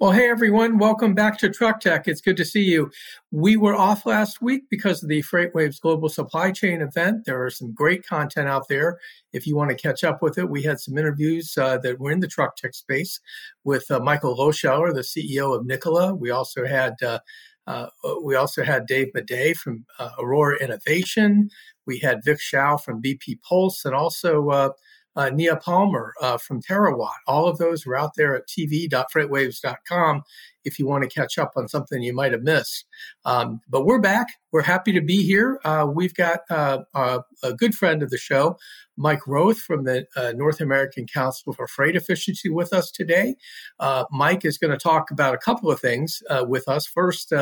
Well, hey everyone, welcome back to Truck Tech. It's good to see you. We were off last week because of the FreightWaves Global Supply Chain event. There are some great content out there. If you want to catch up with it, we had some interviews uh, that were in the Truck Tech space with uh, Michael Lohscheller, the CEO of Nikola. We also had uh, uh, we also had Dave Maday from uh, Aurora Innovation. We had Vic Shao from BP Pulse, and also uh, uh, Neha Palmer uh, from Terawatt. All of those are out there at tv.freightwaves.com if you want to catch up on something you might have missed. Um, but we're back. We're happy to be here. Uh, we've got uh, a good friend of the show, Mike Roth from the uh, North American Council for Freight Efficiency with us today. Uh, Mike is going to talk about a couple of things with us. First,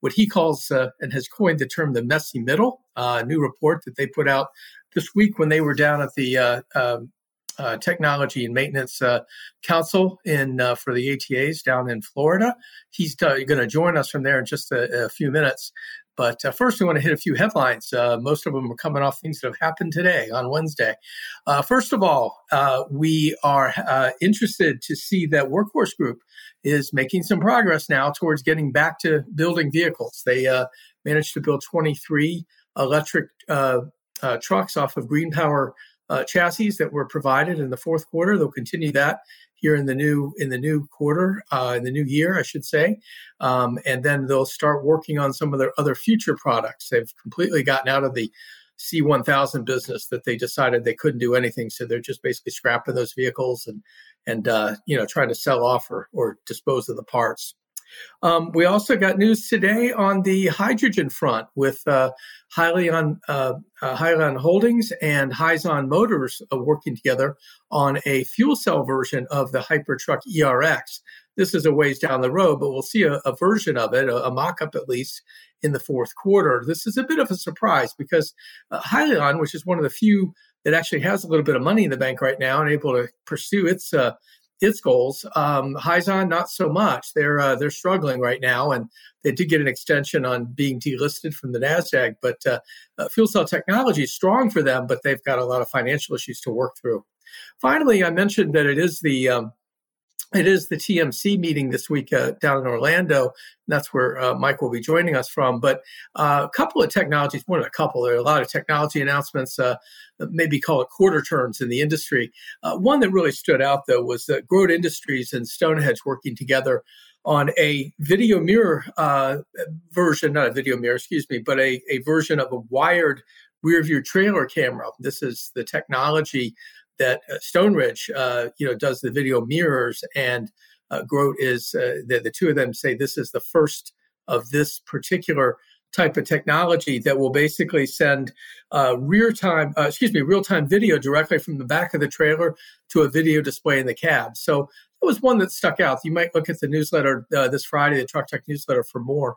what he calls and has coined the term the messy middle, a new report that they put out this week when they were down at the uh, um, uh, Technology and Maintenance uh, Council in uh, for the ATAs down in Florida. He's going to join us from there in just a, a few minutes. But uh, first, we want to hit a few headlines. Uh, most of them are coming off things that have happened today on Wednesday. first of all, we are interested to see that Workhorse Group is making some progress now towards getting back to building vehicles. They managed to build 23 electric trucks off of GreenPower uh, chassis that were provided in the fourth quarter. They'll continue that here in the new in the new quarter, uh, in the new year, I should say, um, and then they'll start working on some of their other future products. They've completely gotten out of the C1000 business that they decided they couldn't do anything, so they're just basically scrapping those vehicles and and uh, you know trying to sell off or, or dispose of the parts. Um, we also got news today on the hydrogen front with uh, Hyliion, uh, uh, Hyliion Holdings and Hyzon Motors uh, working together on a fuel cell version of the Hypertruck ERX. This is a ways down the road, but we'll see a, a version of it, a, a mock up at least, in the fourth quarter. This is a bit of a surprise because uh, Hyliion, which is one of the few that actually has a little bit of money in the bank right now and able to pursue its uh, its goals. Um, Hyzon, not so much. They're uh, they're struggling right now, and they did get an extension on being delisted from the Nasdaq. But uh, uh, fuel cell technology is strong for them, but they've got a lot of financial issues to work through. Finally, I mentioned that it is the um, it is the TMC meeting this week uh, down in Orlando. That's where uh, Mike will be joining us from. But uh, a couple of technologies, more than a couple, there are a lot of technology announcements, uh, maybe call it quarter turns in the industry. Uh, one that really stood out, though, was that Grote Industries and Stoneridge working together on a video mirror uh, version, not a video mirror, excuse me, but a, a version of a wired rear view trailer camera. This is the technology that uh, Stoneridge, uh, you know, does the video mirrors, and uh, Grote is the, the two of them say this is the first of this particular type of technology that will basically send uh, real time, uh, excuse me, real time video directly from the back of the trailer to a video display in the cab. So that was one that stuck out. You might look at the newsletter uh, this Friday, the Truck Tech newsletter, for more.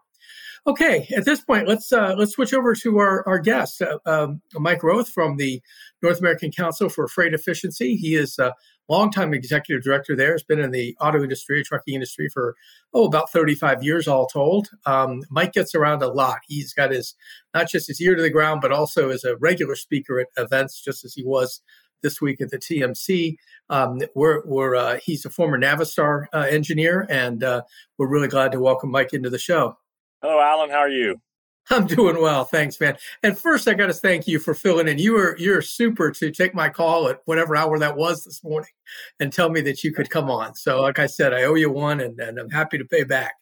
Okay, at this point, let's uh, let's switch over to our our guest, uh, um, Mike Roth from the North American Council for Freight Efficiency. He is a longtime executive director there. Has been in the auto industry, trucking industry for oh about thirty five years all told. Um, Mike gets around a lot. He's got his not just his ear to the ground, but also as a regular speaker at events, just as he was this week at the TMC. Um, we're, we're uh, he's a former Navistar uh, engineer, and uh, we're really glad to welcome Mike into the show. Hello, Alan. How are you? I'm doing well, thanks, man. And first, I got to thank you for filling in. You were you're super to take my call at whatever hour that was this morning, and tell me that you could come on. So, like I said, I owe you one, and, and I'm happy to pay back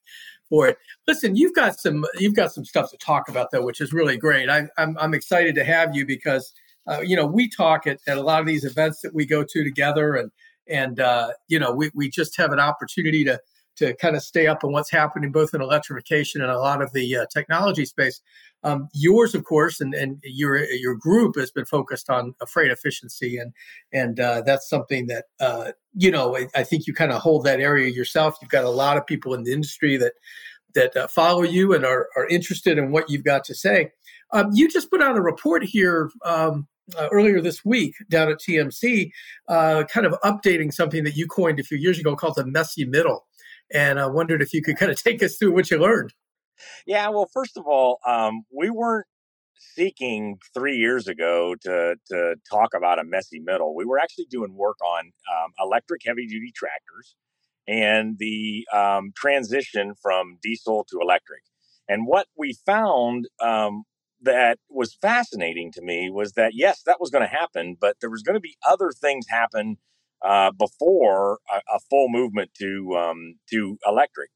for it. Listen, you've got some you've got some stuff to talk about though, which is really great. I, I'm I'm excited to have you because uh, you know we talk at, at a lot of these events that we go to together, and and uh, you know we we just have an opportunity to to kind of stay up on what's happening both in electrification and a lot of the uh, technology space. Um, yours, of course, and, and your your group has been focused on freight efficiency, and and uh, that's something that uh, you know I, I, think you kind of hold that area yourself. You've got a lot of people in the industry that that uh, follow you and are are interested in what you've got to say. Um, you just put out a report here. Um, uh, earlier this week down at TMC, uh, kind of updating something that you coined a few years ago called the messy middle and I wondered if you could kind of take us through what you learned. Yeah, well, first of all, um, we weren't seeking three years ago to to talk about a messy middle. We were actually doing work on um, electric heavy duty tractors, and the um, transition from diesel to electric. And what we found um, that was fascinating to me was that yes, that was going to happen, but there was going to be other things happen uh, before a, a, full movement to um, to electric,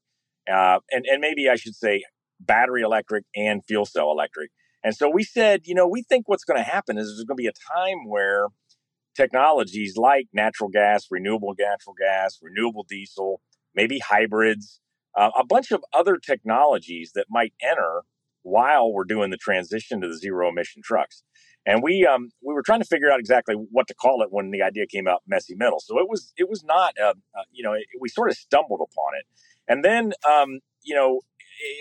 uh, and and maybe I should say battery electric and fuel cell electric. And so we said, you know, we think what's going to happen is there's going to be a time where technologies like natural gas, renewable natural gas, renewable diesel, maybe hybrids, uh, a bunch of other technologies that might enter while we're doing the transition to the zero emission trucks. And we um, we were trying to figure out exactly what to call it when the idea came out messy middle. So it was it was not uh, uh, you know it, we sort of stumbled upon it, and then um, you know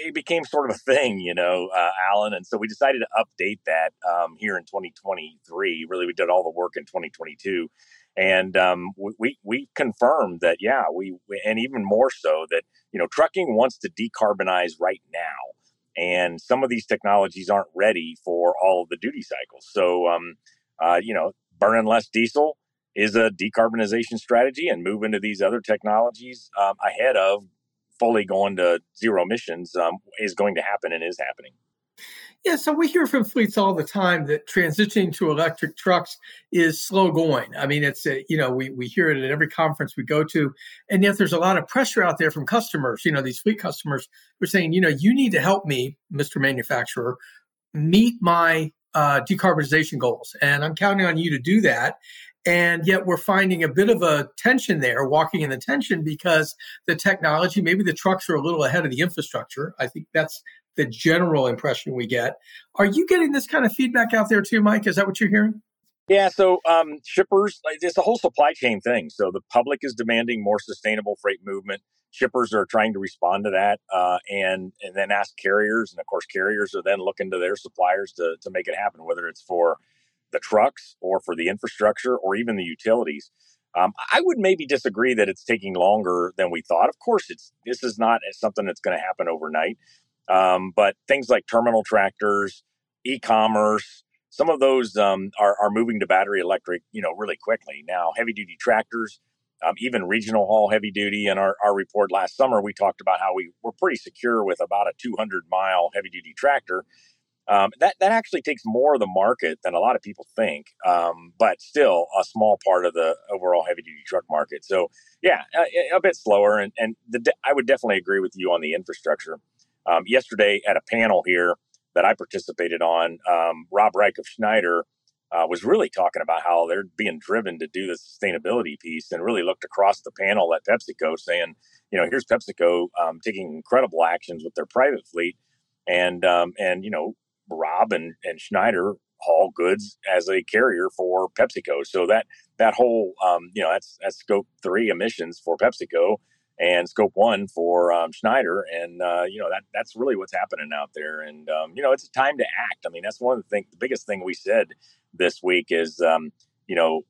it became sort of a thing, you know, uh, Alan. And so we decided to update that um, here in 2023. Really, we did all the work in 2022, and um, we we confirmed that yeah, we and even more so that you know trucking wants to decarbonize right now, and some of these technologies aren't ready for all of the duty cycles. So um, uh, you know, burning less diesel is a decarbonization strategy, and move into these other technologies um, ahead of fully going to zero emissions um, is going to happen and is happening. Yeah, so we hear from fleets all the time that transitioning to electric trucks is slow going. I mean, it's a, you know we we hear it at every conference we go to, and yet there's a lot of pressure out there from customers. You know, these fleet customers are saying, you know, you need to help me, Mr. Manufacturer, meet my uh, decarbonization goals, and I'm counting on you to do that. And yet we're finding a bit of a tension there, walking in the tension because the technology, maybe the trucks are a little ahead of the infrastructure. I think that's the general impression we get. Are you getting this kind of feedback out there too, Mike? Is that what you're hearing? Yeah, so um, shippers, it's a whole supply chain thing. So the public is demanding more sustainable freight movement. Shippers are trying to respond to that, uh, and and then ask carriers, and of course, carriers are then looking to their suppliers to to make it happen, whether it's for the trucks or for the infrastructure or even the utilities. Um, I would maybe disagree that it's taking longer than we thought. Of course, it's this is not something that's going to happen overnight. Um, but things like terminal tractors, e-commerce, some of those um, are, are moving to battery electric, you know, really quickly. Now, heavy duty tractors, um, even regional haul heavy duty. In our, our report last summer, we talked about how we were pretty secure with about a 200 mile heavy duty tractor um, that that actually takes more of the market than a lot of people think, um, but still a small part of the overall heavy duty truck market. So yeah, a, a bit slower, and and the, I would definitely agree with you on the infrastructure. Um, yesterday at a panel here that I participated on, um, Rob Reich of Schneider uh, was really talking about how they're being driven to do the sustainability piece, and really looked across the panel at PepsiCo, saying, you know, here's PepsiCo um, taking incredible actions with their private fleet and um, and you know Rob and, and Schneider haul goods as a carrier for PepsiCo. So that that whole um, you know that's that's scope three emissions for PepsiCo and scope one for um, Schneider, and uh, you know that that's really what's happening out there. And um, you know it's time to act. I mean that's one of the things. The biggest thing we said this week is um, you know,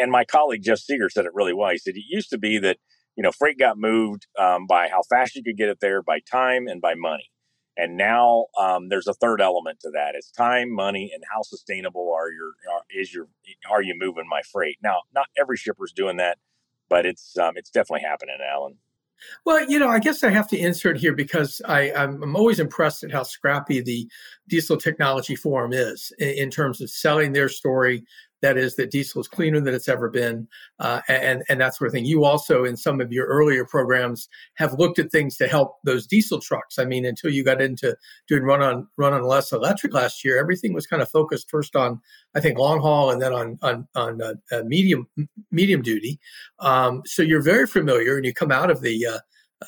and my colleague Jeff Seeger said it really well. He said it used to be that you know freight got moved um, by how fast you could get it there, by time and by money. And now um, there's a third element to that. It's time, money, and how sustainable are your are, is your are you moving my freight? Now, not every shipper's doing that, but it's um, it's definitely happening, Alan. Well, you know, I guess I have to insert here because I, I'm, I'm always impressed at how scrappy the Diesel Technology Forum is in, in terms of selling their story that is that diesel is cleaner than it's ever been uh, and and that sort of thing you also in some of your earlier programs have looked at things to help those diesel trucks i mean until you got into doing run on run on less electric last year everything was kind of focused first on i think long haul and then on on on uh, uh, medium medium duty um, so you're very familiar and you come out of the uh,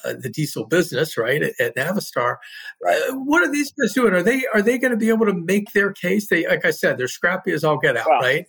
uh, the diesel business, right, at, at Navistar. Right. Uh, what are these guys doing? Are they are they going to be able to make their case? They, like I said, they're scrappy as all get out, well, right?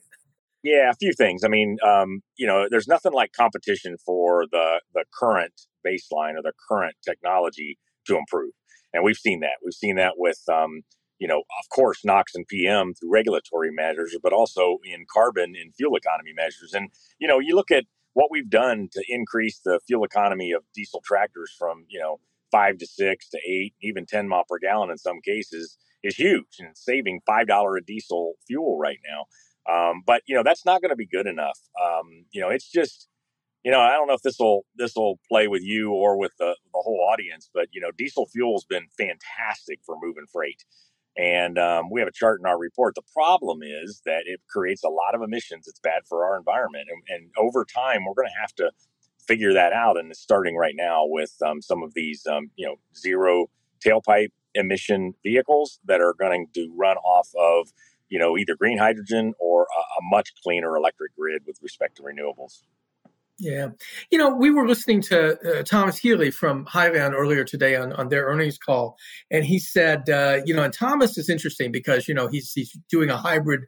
Yeah, a few things. I mean, um, you know, there's nothing like competition for the the current baseline or the current technology to improve, and we've seen that. We've seen that with, um, you know, of course, NOx and PM through regulatory measures, but also in carbon and fuel economy measures. And you know, you look at what we've done to increase the fuel economy of diesel tractors from you know five to six to eight, even ten mile per gallon in some cases is huge, and saving five dollar a diesel fuel right now. Um, but you know that's not going to be good enough. Um, you know, it's just you know, I don't know if this will this will play with you or with the the whole audience, but you know, diesel fuel's been fantastic for moving freight. And um, we have a chart in our report. The problem is that it creates a lot of emissions. It's bad for our environment. And, and over time, we're going to have to figure that out. And it's starting right now with um, some of these, um, you know, zero tailpipe emission vehicles that are going to run off of, you know, either green hydrogen or a, a much cleaner electric grid with respect to renewables. Yeah. You know, we were listening to uh, Thomas Healy from Hyliion earlier today on, on their earnings call. And he said, uh, you know, and Thomas is interesting because, you know, he's, he's doing a hybrid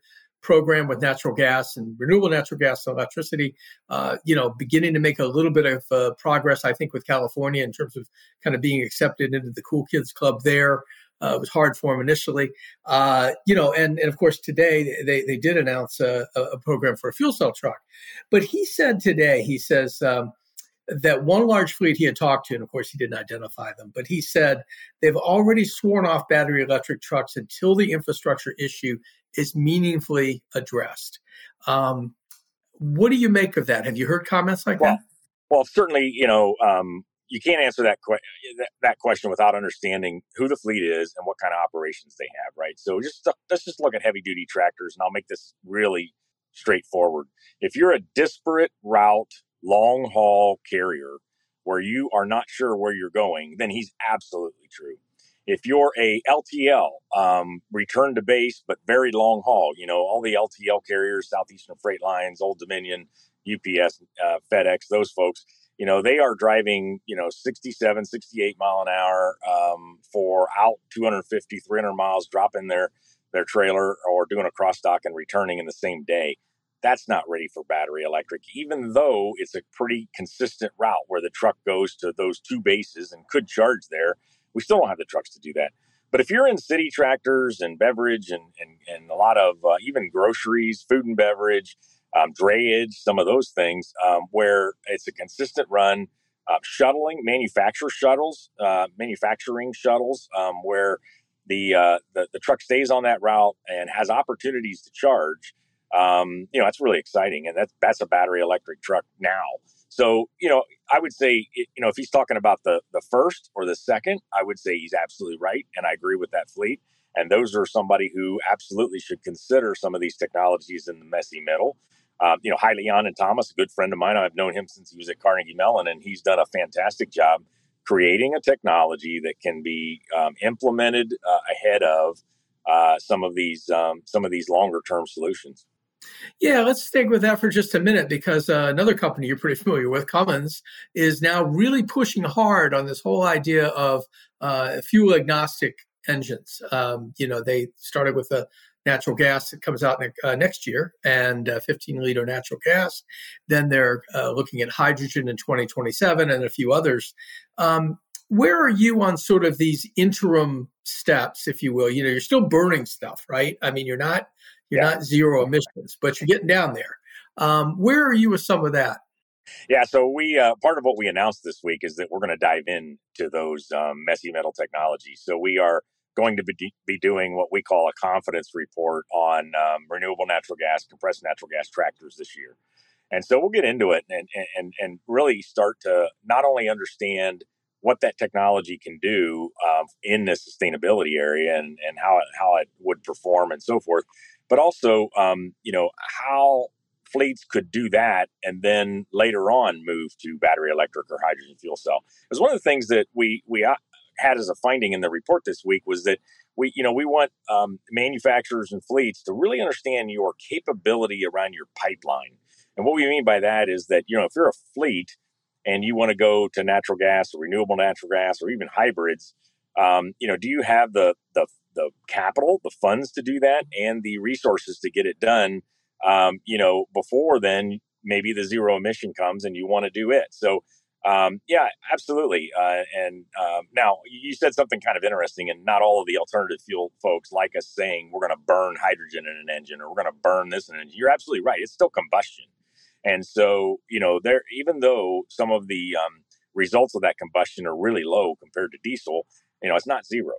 program with natural gas and renewable natural gas and electricity, uh, you know, beginning to make a little bit of uh, progress, I think, with California in terms of kind of being accepted into the Cool Kids Club there. Uh, it was hard for him initially, uh, you know, and, and of course today they, they did announce a, a, program for a fuel cell truck. But he said today, he says um, that one large fleet he had talked to, and of course he didn't identify them, but he said they've already sworn off battery electric trucks until the infrastructure issue is meaningfully addressed. Um, what do you make of that? Have you heard comments like well, that? Well, certainly, you know, um, you can't answer that, que- that, question without understanding who the fleet is and what kind of operations they have, right? So just let's just look at heavy duty tractors, and I'll make this really straightforward. If you're a disparate route, long haul carrier where you are not sure where you're going, then he's absolutely true. If you're a LTL, um, return to base, but very long haul, you know, all the LTL carriers, Southeastern Freight Lines, Old Dominion, UPS, uh, FedEx, those folks, you know, they are driving, you know, 67, 68 mile an hour um, for out 250, 300 miles, dropping their, their trailer or doing a cross dock and returning in the same day. That's not ready for battery electric, even though it's a pretty consistent route where the truck goes to those two bases and could charge there. We still don't have the trucks to do that. But if you're in city tractors and beverage and, and, and a lot of uh, even groceries, food and beverage, um, drayage, some of those things, um, where it's a consistent run. Uh, shuttling, manufacture shuttles, uh, manufacturing shuttles, um, where the, uh, the, the truck stays on that route and has opportunities to charge. Um, you know, that's really exciting, and that's that's a battery electric truck now. So, you know, I would say, you know, if he's talking about the the first or the second, I would say he's absolutely right, and I agree with that fleet. And those are somebody who absolutely should consider some of these technologies in the messy middle um, you know, Hyliion and Thomas, a good friend of mine. I've known him since he was at Carnegie Mellon, and he's done a fantastic job creating a technology that can be um, implemented uh, ahead of uh, some of these um, some of these longer term solutions. Yeah, let's stick with that for just a minute because uh, another company you're pretty familiar with, Cummins, is now really pushing hard on this whole idea of uh, fuel agnostic engines. Um, you know, they started with a natural gas that comes out uh, next year and uh, 15 liter natural gas. Then they're uh, looking at hydrogen in 2027 and a few others. Um, where are you on sort of these interim steps, if you will? You know, you're still burning stuff, right? I mean, you're not you're yeah. not zero emissions, but you're getting down there. Um, where are you with some of that? Yeah, so we uh, part of what we announced this week is that we're going to dive into those um, messy middle technologies. So we are going to be, be doing what we call a confidence report on um, renewable natural gas, compressed natural gas tractors this year. And so we'll get into it and, and, and really start to not only understand what that technology can do um, in the sustainability area and, and how it, how it would perform and so forth, but also, um, you know, how fleets could do that and then later on move to battery electric or hydrogen fuel cell. Because one of the things that we we uh, had as a finding in the report this week was that we, you know, we want um, manufacturers and fleets to really understand your capability around your pipeline. And what we mean by that is that, you know, if you're a fleet and you want to go to natural gas or renewable natural gas or even hybrids, um, you know, do you have the, the, the capital, the funds to do that and the resources to get it done? Um, you know, before then, maybe the zero emission comes and you want to do it. So, um, yeah, absolutely. Uh, and um, now you said something kind of interesting, and not all of the alternative fuel folks like us saying we're going to burn hydrogen in an engine or we're going to burn this in an engine. You're absolutely right. It's still combustion. And so, you know, there, even though some of the um, results of that combustion are really low compared to diesel, you know, it's not zero.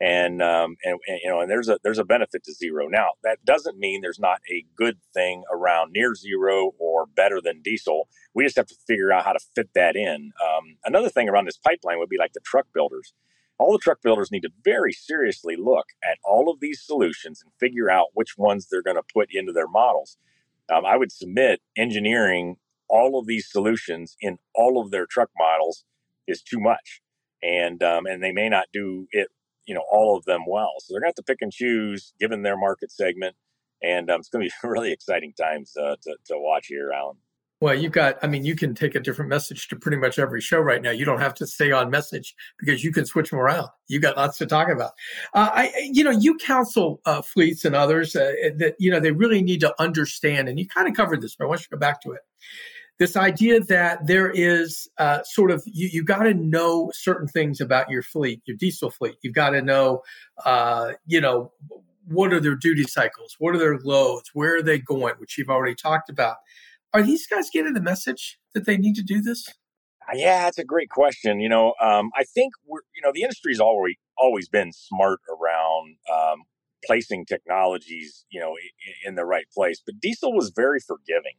And um, and, and, you know, and there's a there's a benefit to zero. Now that doesn't mean there's not a good thing around near zero or better than diesel. We just have to figure out how to fit that in. Um, another thing around this pipeline would be like the truck builders. All the truck builders need to very seriously look at all of these solutions and figure out which ones they're going to put into their models. Um, I would submit engineering all of these solutions in all of their truck models is too much and um, and they may not do it you know all of them well. So they're going to have to pick and choose given their market segment, and um, it's going to be really exciting times uh, to to watch here, Alan. Well, you've got, I mean, you can take a different message to pretty much every show right now. You don't have to stay on message because you can switch them around. You got lots to talk about. Uh, I, you know, you counsel uh, fleets and others uh, that, you know, they really need to understand, and you kind of covered this, but I want you to go back to it this idea that there is uh, sort of you, you got to know certain things about your fleet, your diesel fleet. You've got to know, uh, you know, what are their duty cycles, what are their loads, where are they going, which you've already talked about. Are these guys getting the message that they need to do this? Yeah, that's a great question. You know, um, I think we're, you know, the industry's always always been smart around um, placing technologies, you know, in, in the right place. But diesel was very forgiving.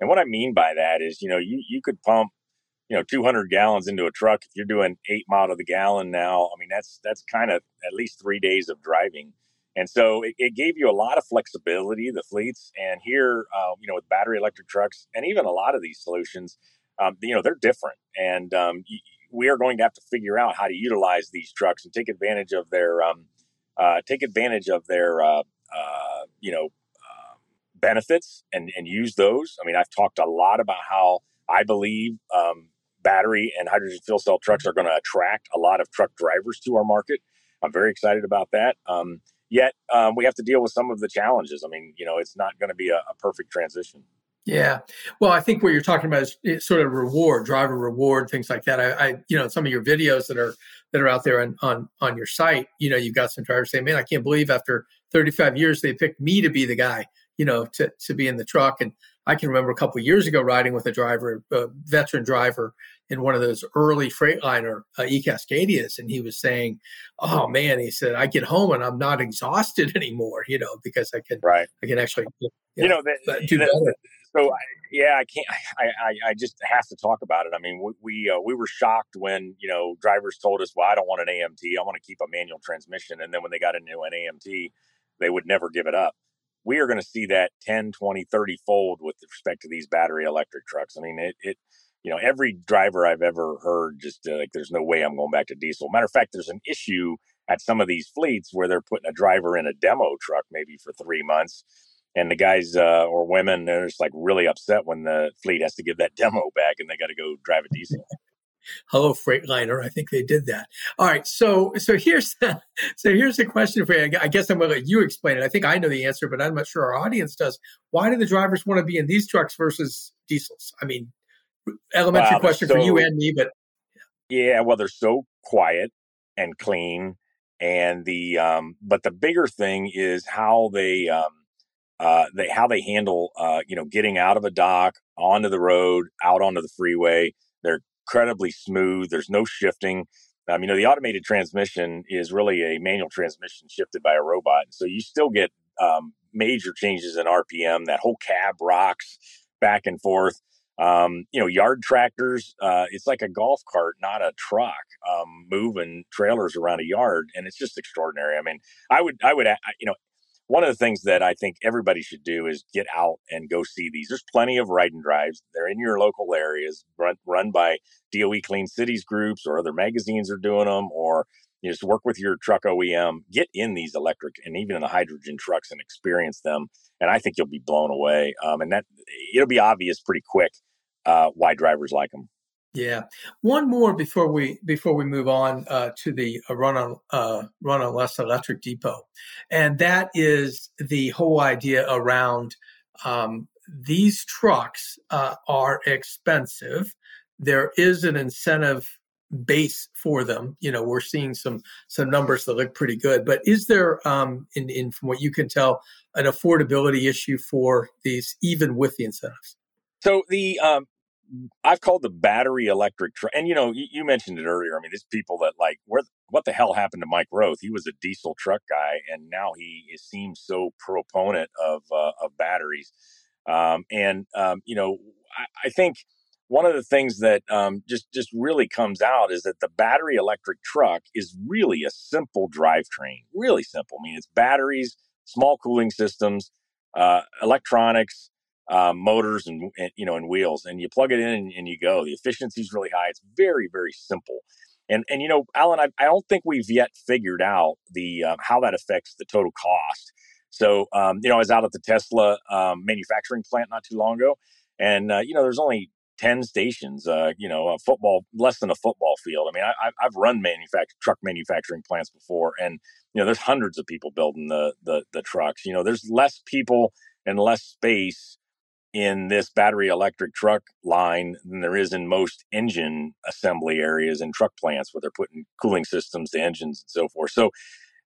And what I mean by that is, you know, you, you could pump, you know, 200 gallons into a truck. If you're doing eight mile to the gallon now, I mean, that's, that's kind of at least three days of driving. And so it, it gave you a lot of flexibility, the fleets. And here, uh, you know, with battery electric trucks and even a lot of these solutions, um, you know, they're different. And um, we are going to have to figure out how to utilize these trucks and take advantage of their, um, uh, take advantage of their, uh, uh you know, benefits and, and use those. I mean, I've talked a lot about how I believe um, battery and hydrogen fuel cell trucks are going to attract a lot of truck drivers to our market. I'm very excited about that. Um, yet um, we have to deal with some of the challenges. I mean, you know, it's not going to be a, a, perfect transition. Yeah. Well, I think what you're talking about is sort of reward, driver reward, things like that. I, I, you know, some of your videos that are that are out there on on on your site, you know, you've got some drivers saying, "Man, I can't believe after 35 years they picked me to be the guy you know, to, to be in the truck. And I can remember a couple years ago riding with a driver, a veteran driver in one of those early Freightliner uh, e-Cascadias. And he was saying, oh man, he said, I get home and I'm not exhausted anymore, you know, because I can, right. I can actually, you, you know, the, do better. So yeah, I can't. I, I, I just have to talk about it. I mean, we we, uh, we were shocked when you know drivers told us, "Well, I don't want an AMT. I want to keep a manual transmission." And then when they got into an AMT, they would never give it up we are going to see that 10, 20, 30 fold with respect to these battery electric trucks. I mean, it, it you know, every driver I've ever heard just uh, like, there's no way I'm going back to diesel. Matter of fact, there's an issue at some of these fleets where they're putting a driver in a demo truck maybe for three months. And the guys uh, or women, they're just like really upset when the fleet has to give that demo back and they got to go drive a diesel. Hello Freightliner. I think they did that. All right. So so here's the, so here's a question for you. I guess I'm going to let you explain it. I think I know the answer, but I'm not sure our audience does. Why do the drivers want to be in these trucks versus diesels? I mean, elementary wow, question so, for you and me, but yeah. Well, they're so quiet and clean, and the um, but the bigger thing is how they um, uh, they how they handle uh, you know getting out of a dock onto the road, out onto the freeway. They're incredibly smooth. There's no shifting. Um, you know, the automated transmission is really a manual transmission shifted by a robot. So you still get um, major changes in RPM. That whole cab rocks back and forth. Um, you know, yard tractors, uh, it's like a golf cart, not a truck, um, moving trailers around a yard. And it's just extraordinary. I mean, I would, I would, you know, one of the things that I think everybody should do is get out and go see these. There's plenty of ride and drives. They're in your local areas, run, run by DOE Clean Cities groups or other magazines are doing them, or you just work with your truck OEM. Get in these electric and even in the hydrogen trucks and experience them. And I think you'll be blown away. Um, and that it'll be obvious pretty quick uh, why drivers like them. Yeah, one more before we before we move on uh, to the uh, run on uh, run on less electric depot, and that is the whole idea around um, these trucks uh, are expensive. There is an incentive base for them. You know, we're seeing some some numbers that look pretty good, but is there, um, in, in from what you can tell, an affordability issue for these even with the incentives? So the um, I've called the battery electric truck, and you know, you, you, mentioned it earlier. I mean, there's people that like, where, what the hell happened to Mike Roth? He was a diesel truck guy, and now he seems so proponent of uh, of batteries. Um, and um, you know, I, I, think one of the things that um, just just really comes out is that the battery electric truck is really a simple drivetrain, really simple. I mean, it's batteries, small cooling systems, uh, electronics um, motors and, and, you know and wheels, and you plug it in and, and you go. The efficiency is really high. It's very very simple. And and you know, Alan, I, I don't think we've yet figured out the um, how that affects the total cost. So um, you know, I was out at the Tesla um, manufacturing plant not too long ago, and uh, you know, there's only 10 stations, uh, you know, a football, less than a football field. I mean, I, have run manufacture truck manufacturing plants before and, you know, there's hundreds of people building the, the, the trucks, you know, there's less people and less space in this battery electric truck line than there is in most engine assembly areas and truck plants where they're putting cooling systems to engines and so forth. So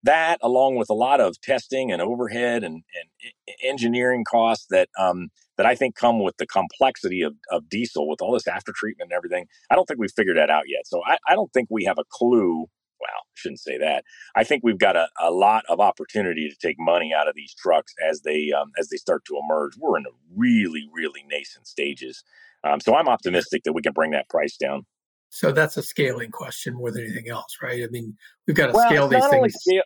that, along with a lot of testing and overhead and, and engineering costs that um, that I think come with the complexity of, of diesel, with all this after treatment and everything, I don't think we've figured that out yet. So I, I don't think we have a clue I shouldn't say that. I think we've got a, a lot of opportunity to take money out of these trucks as they um, as they start to emerge. We're in a really, really nascent stages. Um, so I'm optimistic that we can bring that price down. So that's a scaling question more than anything else, right? I mean, we've got to well, scale these things. Scale,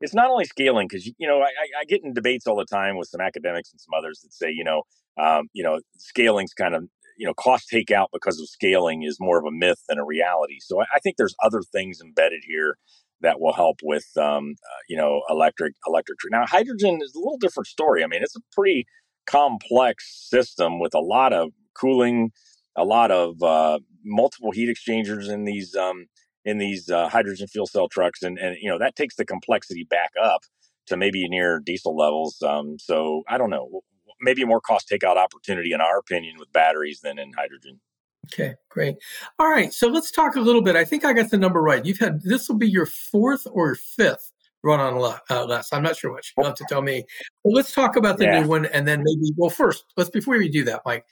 it's not only scaling because you know I, I, get in debates all the time with some academics and some others that say you know um, you know scaling's kind of you know cost takeout because of scaling is more of a myth than a reality. So I, I think there's other things embedded here that will help with um, uh, you know electric electric. tree. Now hydrogen is a little different story. I mean it's a pretty complex system with a lot of cooling, a lot of uh, multiple heat exchangers in these um, in these uh, hydrogen fuel cell trucks, and and you know that takes the complexity back up to maybe near diesel levels. Um, so I don't know maybe more cost takeout opportunity, in our opinion, with batteries than in hydrogen. Okay, great. All right, so let's talk a little bit. I think I got the number right. You've had this will be your fourth or fifth run on uh, less. I'm not sure which. You'll have to tell me. But let's talk about the yeah. new one, and then maybe. Well, first, let's before we do that, Mike,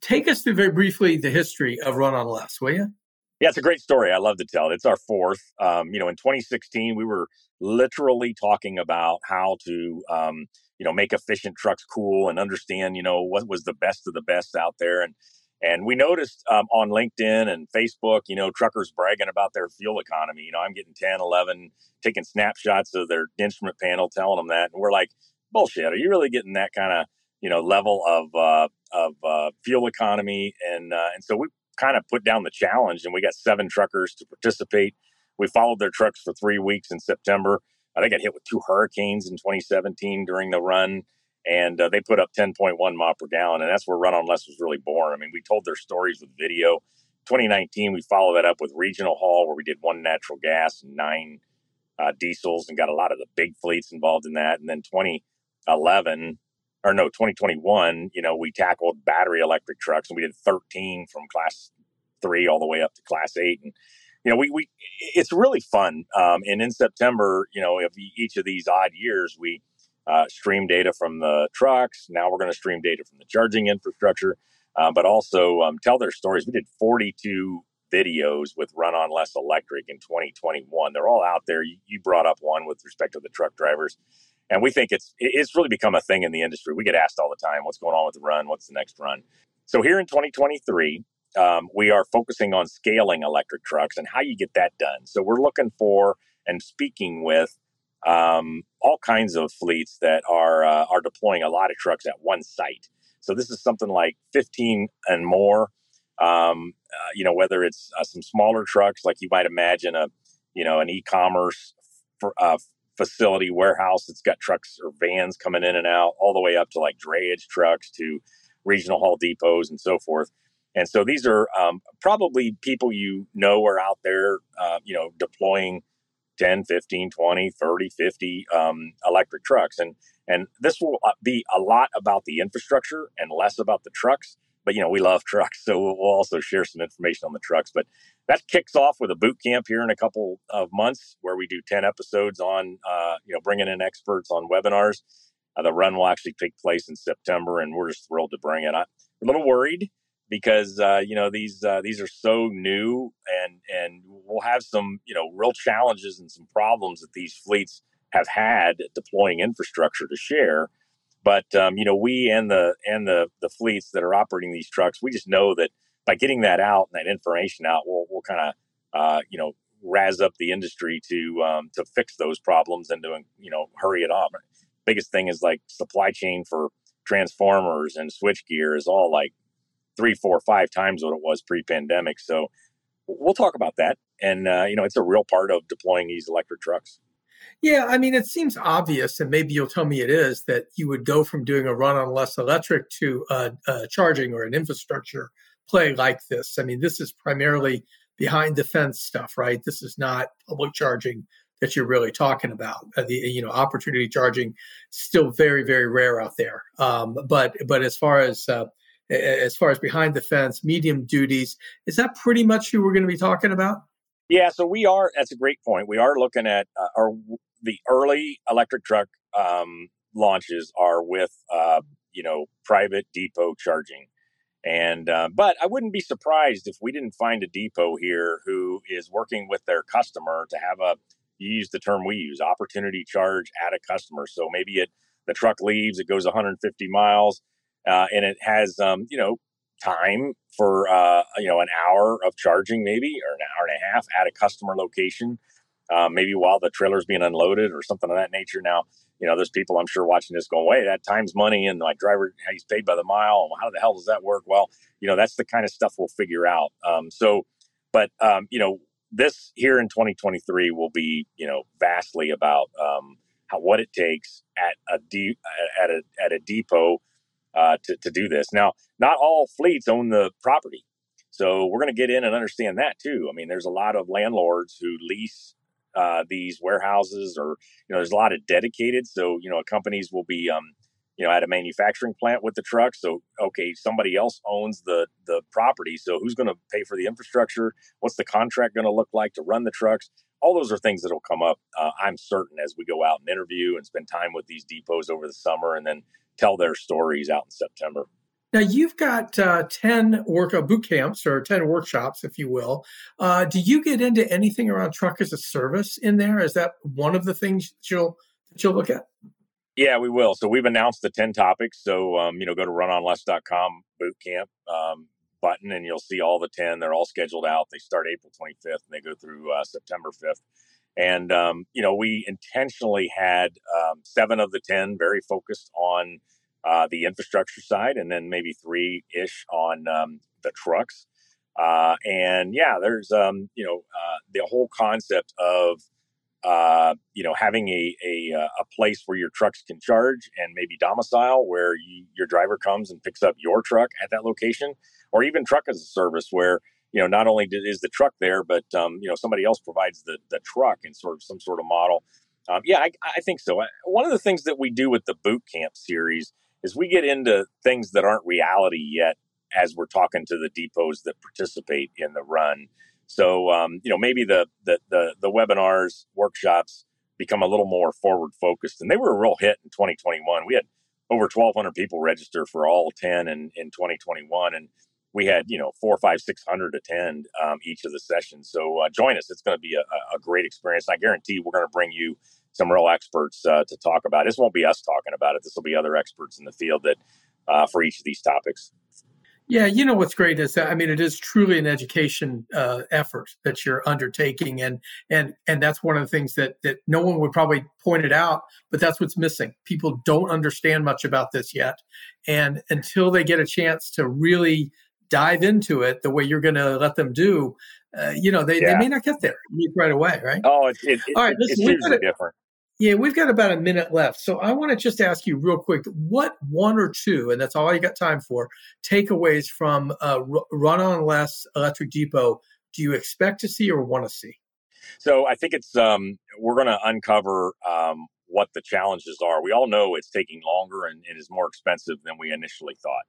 take us through very briefly the history of Run on Less, will you? Yeah, it's a great story. I love to tell it. It's our fourth. Um, you know, in 2016, we were literally talking about how to um, you know make efficient trucks cool and understand you know what was the best of the best out there and and we noticed um, on linkedin and facebook you know truckers bragging about their fuel economy you know i'm getting 10 11 taking snapshots of their instrument panel telling them that and we're like bullshit are you really getting that kind of you know level of uh, of uh, fuel economy and uh, and so we kind of put down the challenge and we got seven truckers to participate we followed their trucks for three weeks in september uh, they got hit with two hurricanes in 2017 during the run, and uh, they put up 10.1 mile per gallon, and that's where Run on Less was really born. I mean, we told their stories with video. 2019, we followed that up with regional haul, where we did one natural gas and nine uh, diesels, and got a lot of the big fleets involved in that. And then 2011, or no, 2021, you know, we tackled battery electric trucks, and we did 13 from class three all the way up to class eight, and you know, we, we it's really fun. Um, and in September, you know, of each of these odd years, we uh, stream data from the trucks. Now we're going to stream data from the charging infrastructure, uh, but also um, tell their stories. We did 42 videos with Run on Less Electric in 2021. They're all out there. You, you brought up one with respect to the truck drivers, and we think it's it's really become a thing in the industry. We get asked all the time, "What's going on with the run? What's the next run?" So here in 2023, um, we are focusing on scaling electric trucks and how you get that done. So we're looking for and speaking with um, all kinds of fleets that are uh, are deploying a lot of trucks at one site. So this is something like 15 and more. Um, uh, you know, whether it's uh, some smaller trucks, like you might imagine a you know an e-commerce for, uh, facility warehouse that's got trucks or vans coming in and out, all the way up to like drayage trucks to regional haul depots and so forth. And so these are um, probably people you know are out there, uh, you know, deploying 10, 15, 20, 30, 50 um, electric trucks. And, and this will uh, be a lot about the infrastructure and less about the trucks. But, you know, we love trucks. So we'll also share some information on the trucks. But that kicks off with a boot camp here in a couple of months where we do 10 episodes on, uh, you know, bringing in experts on webinars. Uh, the run will actually take place in September, and we're just thrilled to bring it. I'm a little worried because uh, you know these uh, these are so new and and we'll have some you know real challenges and some problems that these fleets have had deploying infrastructure to share. But um, you know we and the and the the fleets that are operating these trucks, we just know that by getting that out and that information out, we'll we'll kind of uh, you know razz up the industry to um, to fix those problems and to you know hurry it up. Biggest thing is like supply chain for transformers and switch gear is all like three, four, five times what it was pre-pandemic. So we'll talk about that, and uh, you know it's a real part of deploying these electric trucks. Yeah, I mean, it seems obvious, and maybe you'll tell me it is, that you would go from doing a run on less electric to charging or an infrastructure play like this. I mean, this is primarily behind the fence stuff, right? This is not public charging that you're really talking about. Uh, the you know opportunity charging still very very rare out there. Um, but but as far as uh, as far as behind the fence, medium duties, is that pretty much who we're going to be talking about? Yeah, so we are. That's a great point. We are looking at uh, our the early electric truck um, launches are with uh, you know private depot charging. And uh, but I wouldn't be surprised if we didn't find a depot here who is working with their customer to have a you use the term we use opportunity charge at a customer. So maybe it the truck leaves, it goes 150 miles, uh, and it has um, you know time for uh, you know an hour of charging maybe or an hour and a half at a customer location. Uh, maybe while the trailer's being unloaded or something of that nature. Now, you know, there's people I'm sure watching this going, wait, that time's money and my driver, he's paid by the mile. How the hell does that work? Well, you know, that's the kind of stuff we'll figure out. Um, so, but, um, you know, this here in 2023 will be, you know, vastly about um, how, what it takes at a, de- at a, at a depot uh, to, to do this. Now, not all fleets own the property. So we're going to get in and understand that too. I mean, there's a lot of landlords who lease uh, these warehouses or you know there's a lot of dedicated so you know companies will be um, you know at a manufacturing plant with the truck so okay somebody else owns the the property so who's going to pay for the infrastructure what's the contract going to look like to run the trucks all those are things that'll come up uh, i'm certain as we go out and interview and spend time with these depots over the summer and then tell their stories out in september now you've got uh, ten work uh, boot camps or ten workshops, if you will. Uh, do you get into anything around truck as a service in there? Is that one of the things that you'll that you'll look at? Yeah, we will. So we've announced the ten topics. So um, you know, go to runonless.com boot camp um, button, and you'll see all the ten. They're all scheduled out. They start April 25th and they go through uh, September 5th. And um, you know, we intentionally had um, seven of the ten very focused on uh, the infrastructure side, and then maybe three ish on um, the trucks. Uh, and yeah, there's um, you know uh, the whole concept of uh, you know having a, a uh, a place where your trucks can charge and maybe domicile where you, your driver comes and picks up your truck at that location, or even truck as a service where you know not only is the truck there, but um, you know somebody else provides the the truck in sort of some sort of model. Um, yeah, I, I, think so. One of the things that we do with the boot camp series is we get into things that aren't reality yet as we're talking to the depots that participate in the run. So um, you know maybe the, the the the webinars workshops become a little more forward focused, and they were a real hit in 2021. We had over 1,200 people register for all 10 in in 2021, and we had you know four, five, six hundred attend um, each of the sessions. So uh, join us; it's going to be a, a, great experience. I guarantee we're going to bring you some real experts uh, to talk about. This won't be us talking about it. This will be other experts in the field that uh, for each of these topics. Yeah, you know what's great is that I mean it is truly an education uh, effort that you're undertaking, and and and that's one of the things that that no one would probably point it out, but that's what's missing. People don't understand much about this yet, and until they get a chance to really dive into it the way you're going to let them do, uh, you know they, yeah. they may not get there right away, right? Oh, it's it, all right. Listen, it's different. Yeah, we've got about a minute left. So I want to just ask you real quick what one or two, and that's all you got time for, takeaways from uh, Run on Less Electric Depot do you expect to see or want to see? So I think it's, um, we're going to uncover um, what the challenges are. We all know it's taking longer and it is more expensive than we initially thought.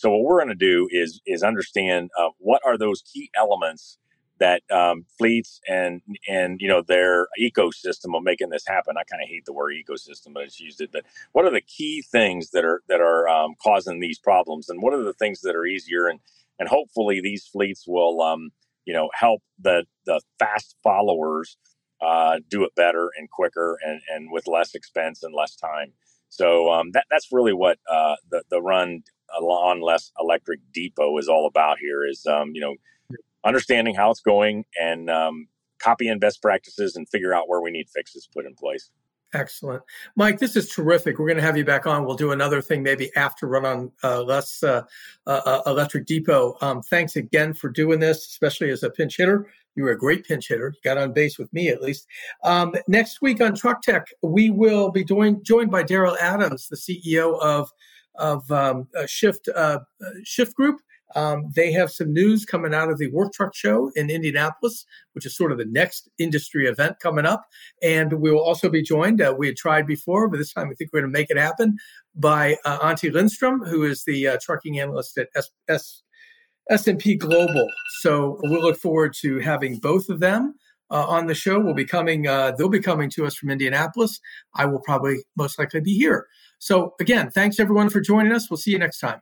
So what we're going to do is is understand uh, what are those key elements that um, fleets and and you know their ecosystem of making this happen. I kind of hate the word ecosystem, but it's used it. But what are the key things that are that are um, causing these problems, and what are the things that are easier and and hopefully these fleets will, um, you know, help the the fast followers uh, do it better and quicker and, and with less expense and less time. So um, that that's really what uh, the the run on less electric depot is all about here. Is um, you know understanding how it's going and um, copying best practices and figure out where we need fixes put in place. Excellent. Mike, this is terrific. We're going to have you back on. We'll do another thing maybe after Run on uh, Less uh, uh, uh, Electric Depot. Um, thanks again for doing this, especially as a pinch hitter. You were a great pinch hitter. You got on base with me at least. Um, next week on Truck Tech, we will be joined, joined by Daryl Adams, the CEO of, of um, Shyft, uh, Shyft Group. Um, they have some news coming out of the Work Truck Show in Indianapolis, which is sort of the next industry event coming up. And we will also be joined, uh, we had tried before, but this time I think we're going to make it happen, by uh, Antti Lindstrom, who is the uh, trucking analyst at S- S- S&P Global. So we'll look forward to having both of them. Uh, on the show will be coming uh, they'll be coming to us from indianapolis. I will probably most likely be here. So again thanks everyone for joining us. We'll see you next time